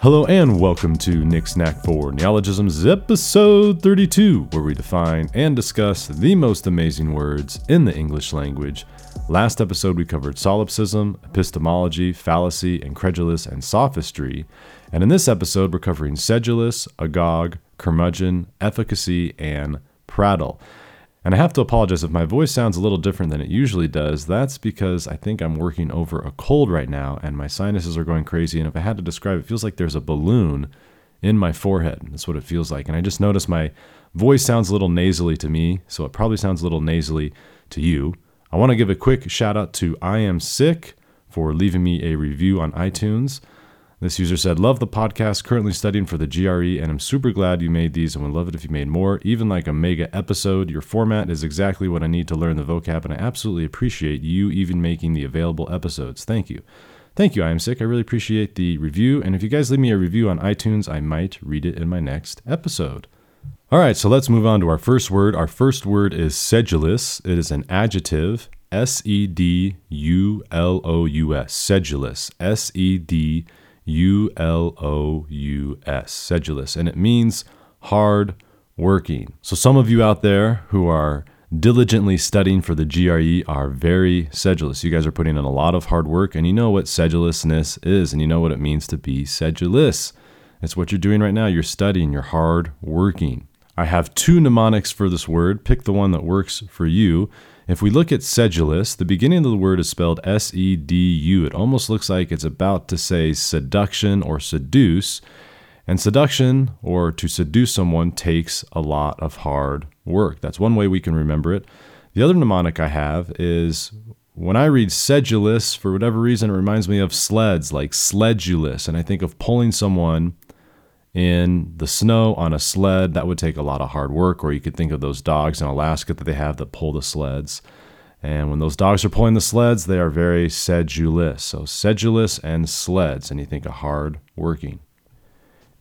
Hello and welcome to Nick Snack for Neologisms, episode 32, where we define and discuss the most amazing words in the English language. Last episode we covered solipsism, epistemology, fallacy, incredulous, and sophistry. And in this episode we're covering sedulous, agog, curmudgeon, efficacy, and prattle. And I have to apologize if my voice sounds a little different than it usually does. That's because I think I'm working over a cold right now and my sinuses are going crazy. And if I had to describe it, it feels like there's a balloon in my forehead. That's what it feels like. And I just noticed my voice sounds a little nasally to me, so it probably sounds a little nasally to you. I want to give a quick shout out to I Am Sick for leaving me a review on iTunes. This user said, Love the podcast, currently studying for the GRE, and I'm super glad you made these and would love it if you made more, even like a mega episode. Your format is exactly what I need to learn the vocab, and I absolutely appreciate you even making the available episodes. Thank you. Thank you, I am sick. I really appreciate the review, and if you guys leave me a review on iTunes, I might read it in my next episode. All right, so let's move on to our first word. Our first word is sedulous. It is an adjective, S E D U L O U S, sedulous, S E D U L O U S, sedulous, and it means hard working. So, some of you out there who are diligently studying for the GRE are very sedulous. You guys are putting in a lot of hard work, and you know what sedulousness is, and you know what it means to be sedulous. It's what you're doing right now. You're studying, you're hard working. I have two mnemonics for this word. Pick the one that works for you. If we look at sedulous, the beginning of the word is spelled S E D U. It almost looks like it's about to say seduction or seduce. And seduction, or to seduce someone, takes a lot of hard work. That's one way we can remember it. The other mnemonic I have is when I read sedulous, for whatever reason, it reminds me of sleds, like sledulous. And I think of pulling someone in the snow on a sled. That would take a lot of hard work. Or you could think of those dogs in Alaska that they have that pull the sleds. And when those dogs are pulling the sleds, they are very sedulous. So sedulous and sleds, and you think of hard working.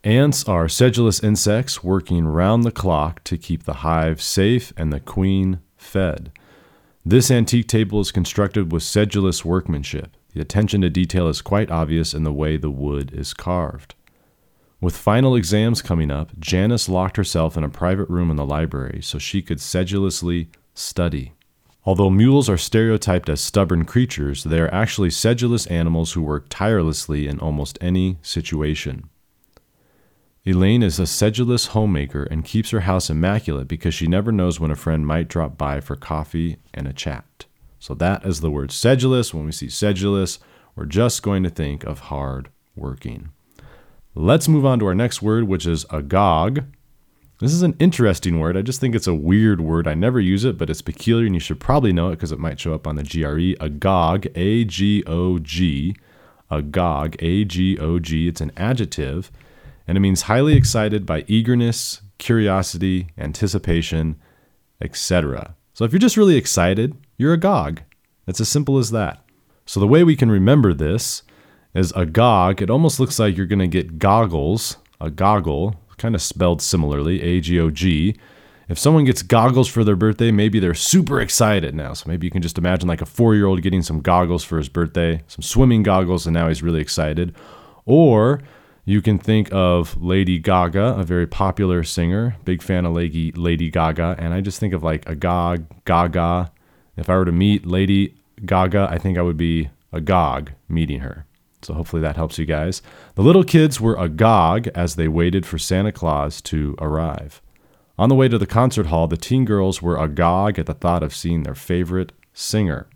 Ants are sedulous insects working round the clock to keep the hive safe and the queen fed. This antique table is constructed with sedulous workmanship. The attention to detail is quite obvious in the way the wood is carved. With final exams coming up, Janice locked herself in a private room in the library so she could sedulously study. Although mules are stereotyped as stubborn creatures, they are actually sedulous animals who work tirelessly in almost any situation. Elaine is a sedulous homemaker and keeps her house immaculate because she never knows when a friend might drop by for coffee and a chat. So that is the word sedulous. When we see sedulous, we're just going to think of hard working. Let's move on to our next word, which is agog. This is an interesting word. I just think it's a weird word. I never use it, but it's peculiar and you should probably know it because it might show up on the GRE. Agog, A G O G. Agog, A G O G. It's an adjective and it means highly excited by eagerness, curiosity, anticipation, etc. So if you're just really excited, you're agog. It's as simple as that. So the way we can remember this is agog. It almost looks like you're going to get goggles, a goggle, kind of spelled similarly, A G O G. If someone gets goggles for their birthday, maybe they're super excited now. So maybe you can just imagine like a four year old getting some goggles for his birthday, some swimming goggles, and now he's really excited. Or you can think of Lady Gaga, a very popular singer, big fan of Lady, Lady Gaga. And I just think of like agog, gaga. If I were to meet Lady Gaga, I think I would be agog meeting her. So hopefully that helps you guys. The little kids were agog as they waited for Santa Claus to arrive. On the way to the concert hall, the teen girls were agog at the thought of seeing their favorite singer.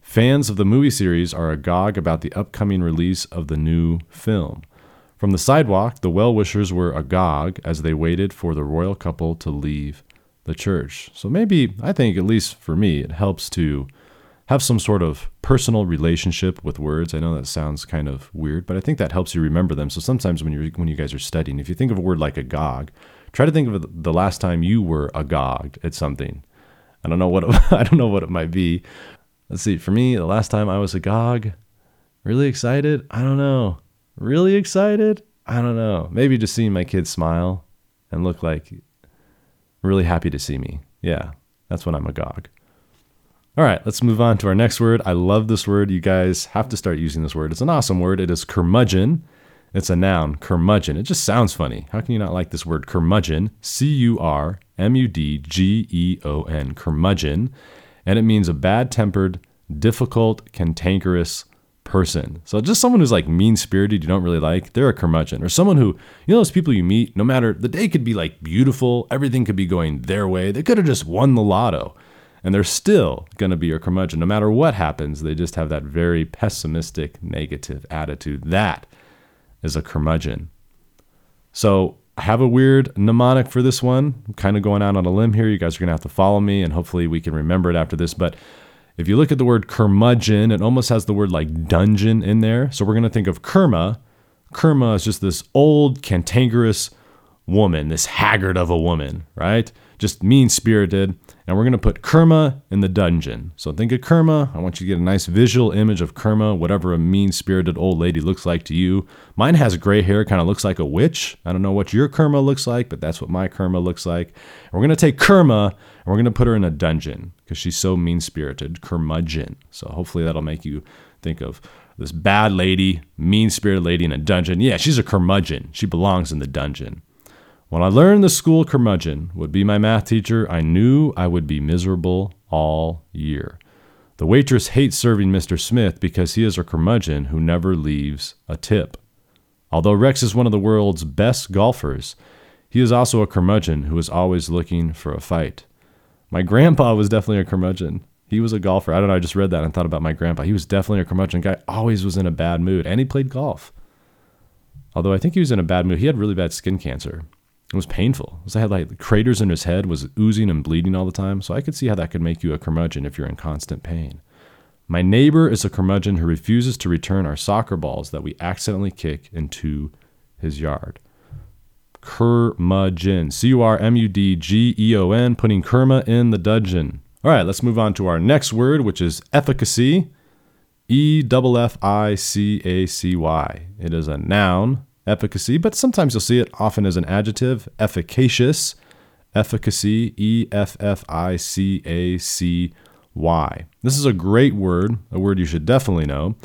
Fans of the movie series are agog about the upcoming release of the new film. From the sidewalk, the well wishers were agog as they waited for the royal couple to leave the church. So maybe, I think, at least for me, it helps to have some sort of personal relationship with words. I know that sounds kind of weird, but I think that helps you remember them. So sometimes when you when you guys are studying, if you think of a word like agog, try to think of the last time you were agog at something. I don't know what it, I don't know what it might be. Let's see. For me, the last time I was agog, really excited. I don't know. Really excited. I don't know. Maybe just seeing my kids smile and look like really happy to see me. Yeah, that's when I'm agog. All right, let's move on to our next word. I love this word. You guys have to start using this word. It's an awesome word. It is curmudgeon. It's a noun, curmudgeon. It just sounds funny. How can you not like this word curmudgeon? C U R M U D G E O N, curmudgeon. And it means a bad tempered, difficult, cantankerous person. So just someone who's like mean spirited, you don't really like, they're a curmudgeon. Or someone who, you know, those people you meet, no matter the day could be like beautiful, everything could be going their way. They could have just won the lotto and they're still going to be a curmudgeon. No matter what happens, they just have that very pessimistic, negative attitude. That is a curmudgeon. So I have a weird mnemonic for this one. I'm kind of going out on a limb here. You guys are going to have to follow me, and hopefully we can remember it after this. But if you look at the word curmudgeon, it almost has the word like dungeon in there. So we're going to think of Kerma. Kerma is just this old, cantankerous woman, this haggard of a woman, right? Just mean spirited. And we're going to put Kerma in the dungeon. So think of Kerma. I want you to get a nice visual image of Kerma, whatever a mean spirited old lady looks like to you. Mine has gray hair, kind of looks like a witch. I don't know what your Kerma looks like, but that's what my Kerma looks like. And we're going to take Kerma and we're going to put her in a dungeon because she's so mean spirited, curmudgeon. So hopefully that'll make you think of this bad lady, mean spirited lady in a dungeon. Yeah, she's a curmudgeon. She belongs in the dungeon. When I learned the school curmudgeon would be my math teacher, I knew I would be miserable all year. The waitress hates serving Mr. Smith because he is a curmudgeon who never leaves a tip. Although Rex is one of the world's best golfers, he is also a curmudgeon who is always looking for a fight. My grandpa was definitely a curmudgeon. He was a golfer. I don't know, I just read that and thought about my grandpa. He was definitely a curmudgeon guy, always was in a bad mood, and he played golf. Although I think he was in a bad mood. He had really bad skin cancer. It was painful. He had like craters in his head, was oozing and bleeding all the time. So I could see how that could make you a curmudgeon if you're in constant pain. My neighbor is a curmudgeon who refuses to return our soccer balls that we accidentally kick into his yard. Curmudgeon. C U R M U D G E O N, putting Kerma in the dungeon. All right, let's move on to our next word, which is efficacy. E F F I C A C Y. It is a noun efficacy, but sometimes you'll see it often as an adjective, efficacious, efficacy, E F F I C A C Y. This is a great word, a word you should definitely know,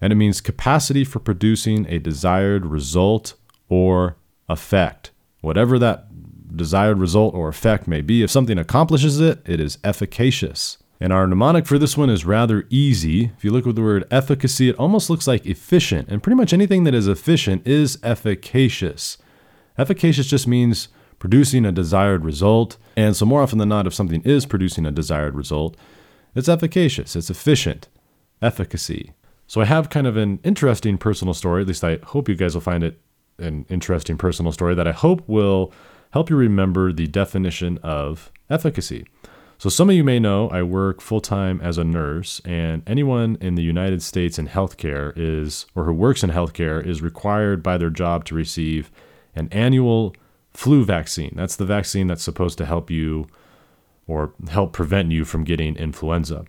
and it means capacity for producing a desired result or effect. Whatever that desired result or effect may be, if something accomplishes it, it is efficacious. And our mnemonic for this one is rather easy. If you look at the word efficacy, it almost looks like efficient, and pretty much anything that is efficient is efficacious. Efficacious just means producing a desired result, and so more often than not, if something is producing a desired result, it's efficacious, it's efficient, efficacy. So I have kind of an interesting personal story, at least I hope you guys will find it an interesting personal story that I hope will help you remember the definition of efficacy. So, some of you may know I work full time as a nurse, and anyone in the United States in healthcare is, or who works in healthcare, is required by their job to receive an annual flu vaccine. That's the vaccine that's supposed to help you or help prevent you from getting influenza.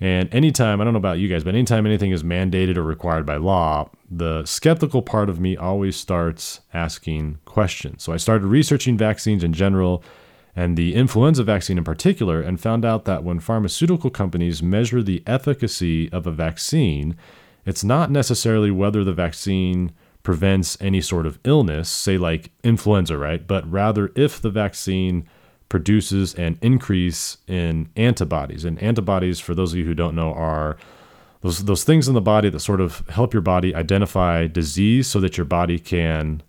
And anytime, I don't know about you guys, but anytime anything is mandated or required by law, the skeptical part of me always starts asking questions. So I started researching vaccines in general and the influenza vaccine in particular, and found out that when pharmaceutical companies measure the efficacy of a vaccine, it's not necessarily whether the vaccine prevents any sort of illness, say like influenza, right? But rather if the vaccine produces an increase in antibodies. And antibodies, for those of you who don't know, are those, those things in the body that sort of help your body identify disease so that your body can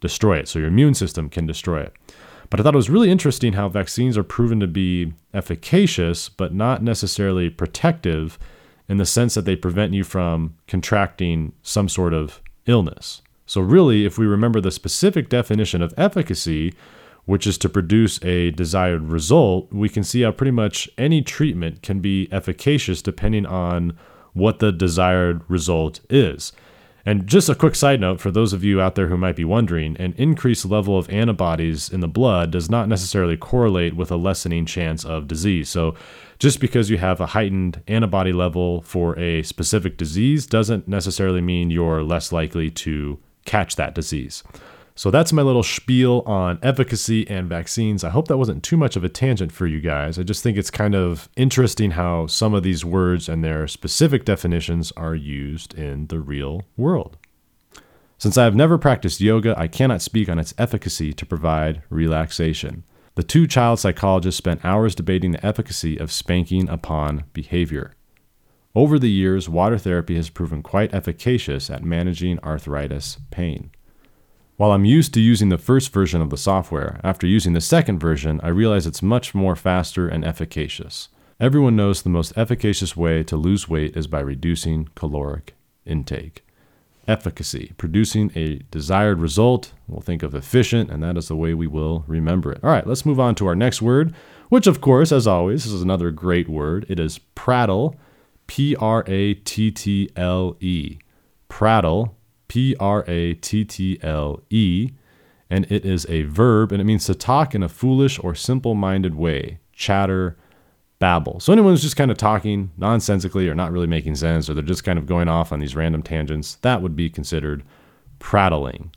destroy it, so your immune system can destroy it. But I thought it was really interesting how vaccines are proven to be efficacious, but not necessarily protective in the sense that they prevent you from contracting some sort of illness. So, really, if we remember the specific definition of efficacy, which is to produce a desired result, we can see how pretty much any treatment can be efficacious depending on what the desired result is. And just a quick side note for those of you out there who might be wondering an increased level of antibodies in the blood does not necessarily correlate with a lessening chance of disease. So, just because you have a heightened antibody level for a specific disease doesn't necessarily mean you're less likely to catch that disease. So that's my little spiel on efficacy and vaccines. I hope that wasn't too much of a tangent for you guys. I just think it's kind of interesting how some of these words and their specific definitions are used in the real world. Since I have never practiced yoga, I cannot speak on its efficacy to provide relaxation. The two child psychologists spent hours debating the efficacy of spanking upon behavior. Over the years, water therapy has proven quite efficacious at managing arthritis pain. While I'm used to using the first version of the software, after using the second version, I realize it's much more faster and efficacious. Everyone knows the most efficacious way to lose weight is by reducing caloric intake. Efficacy, producing a desired result. We'll think of efficient, and that is the way we will remember it. All right, let's move on to our next word, which, of course, as always, is another great word. It is prattle. P R A T T L E. Prattle, P R A T T L E. And it is a verb and it means to talk in a foolish or simple minded way, chatter, babble. So anyone who's just kind of talking nonsensically or not really making sense or they're just kind of going off on these random tangents, that would be considered prattling.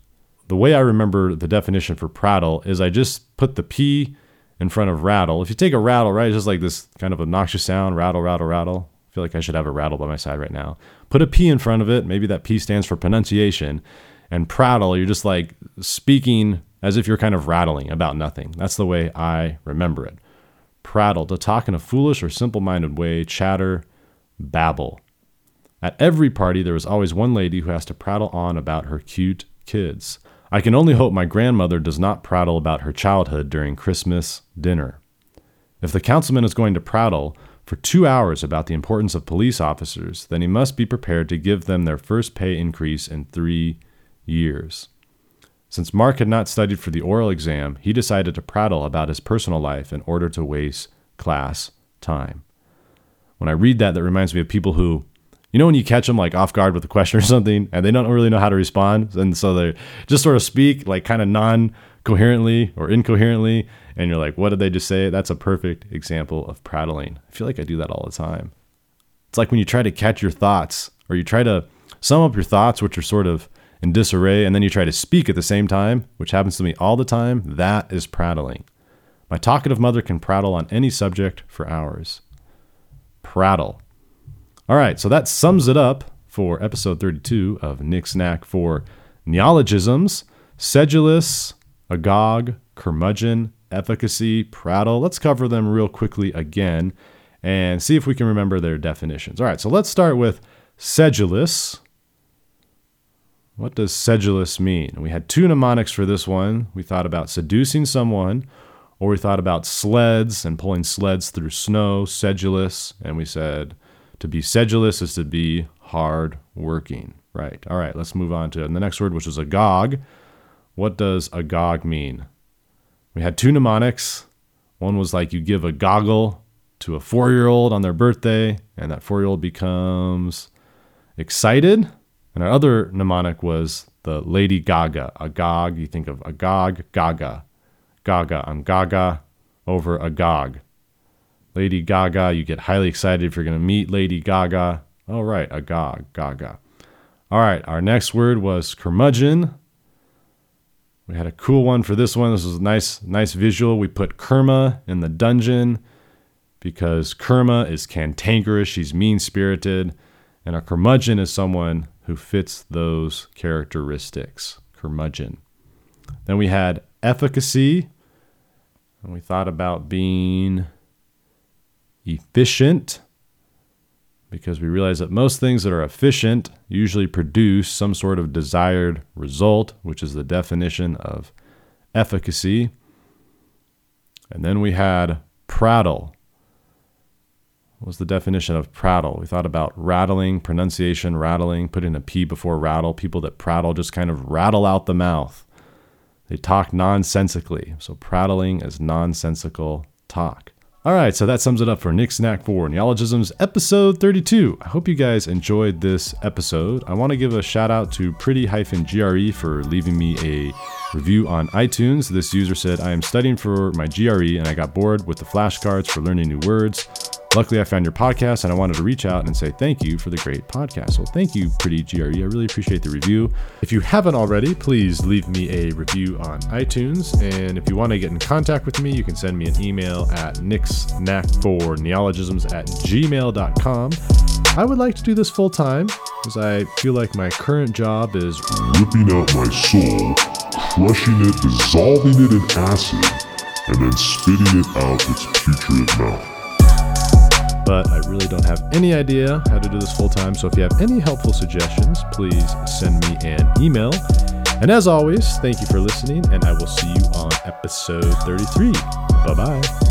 The way I remember the definition for prattle is I just put the P in front of rattle. If you take a rattle, right, it's just like this kind of obnoxious sound, rattle, rattle, rattle. Feel like I should have a rattle by my side right now. Put a P in front of it. Maybe that P stands for pronunciation. And prattle, you're just like speaking as if you're kind of rattling about nothing. That's the way I remember it. Prattle, to talk in a foolish or simple minded way, chatter, babble. At every party, there is always one lady who has to prattle on about her cute kids. I can only hope my grandmother does not prattle about her childhood during Christmas dinner. If the councilman is going to prattle, for two hours about the importance of police officers, then he must be prepared to give them their first pay increase in three years. Since Mark had not studied for the oral exam, he decided to prattle about his personal life in order to waste class time. When I read that, that reminds me of people who, you know, when you catch them like off guard with a question or something and they don't really know how to respond, and so they just sort of speak like kind of non coherently or incoherently, and you're like, what did they just say? That's a perfect example of prattling. I feel like I do that all the time. It's like when you try to catch your thoughts or you try to sum up your thoughts, which are sort of in disarray, and then you try to speak at the same time, which happens to me all the time. That is prattling. My talkative mother can prattle on any subject for hours. Prattle. All right, so that sums it up for episode 32 of Nick Snack for neologisms, sedulous, agog, curmudgeon, efficacy, prattle. Let's cover them real quickly again and see if we can remember their definitions. All right, so let's start with sedulous. What does sedulous mean? We had two mnemonics for this one. We thought about seducing someone, or we thought about sleds and pulling sleds through snow, sedulous, and we said to be sedulous is to be hard working. Right. All right, let's move on to the next word, which is agog. What does agog mean? We had two mnemonics. One was like you give a goggle to a four year old on their birthday, and that four year old becomes excited. And our other mnemonic was the Lady Gaga. Agog, you think of Agog, Gaga. Gaga, I'm Gaga over Agog. Lady Gaga, you get highly excited if you're going to meet Lady Gaga. All right, Agog, Gaga. All right, our next word was curmudgeon. We had a cool one for this one. This was a nice, nice visual. We put Kerma in the dungeon because Kerma is cantankerous. She's mean spirited. And a curmudgeon is someone who fits those characteristics. Curmudgeon. Then we had efficacy. And we thought about being efficient because we realize that most things that are efficient usually produce some sort of desired result, which is the definition of efficacy. And then we had prattle. What was the definition of prattle? We thought about rattling, pronunciation, rattling, putting a P before rattle. People that prattle just kind of rattle out the mouth. They talk nonsensically. So prattling is nonsensical talk. All right, so that sums it up for Nick Snack for Neologisms episode 32. I hope you guys enjoyed this episode. I want to give a shout out to Pretty-GRE for leaving me a review on iTunes. This user said, I am studying for my GRE and I got bored with the flashcards for learning new words. Luckily, I found your podcast and I wanted to reach out and say thank you for the great podcast. So, thank you, Pretty GRE. I really appreciate the review. If you haven't already, please leave me a review on iTunes. And if you want to get in contact with me, you can send me an email at nicksnack for neologisms at gmail.com. I would like to do this full time. because I feel like my current job is ripping out my soul, crushing it, dissolving it in acid, and then spitting it out its putrid mouth. But I really don't have any idea how to do this full time, so if you have any helpful suggestions, please send me an email. And as always, thank you for listening, and I will see you on episode 33. Bye bye.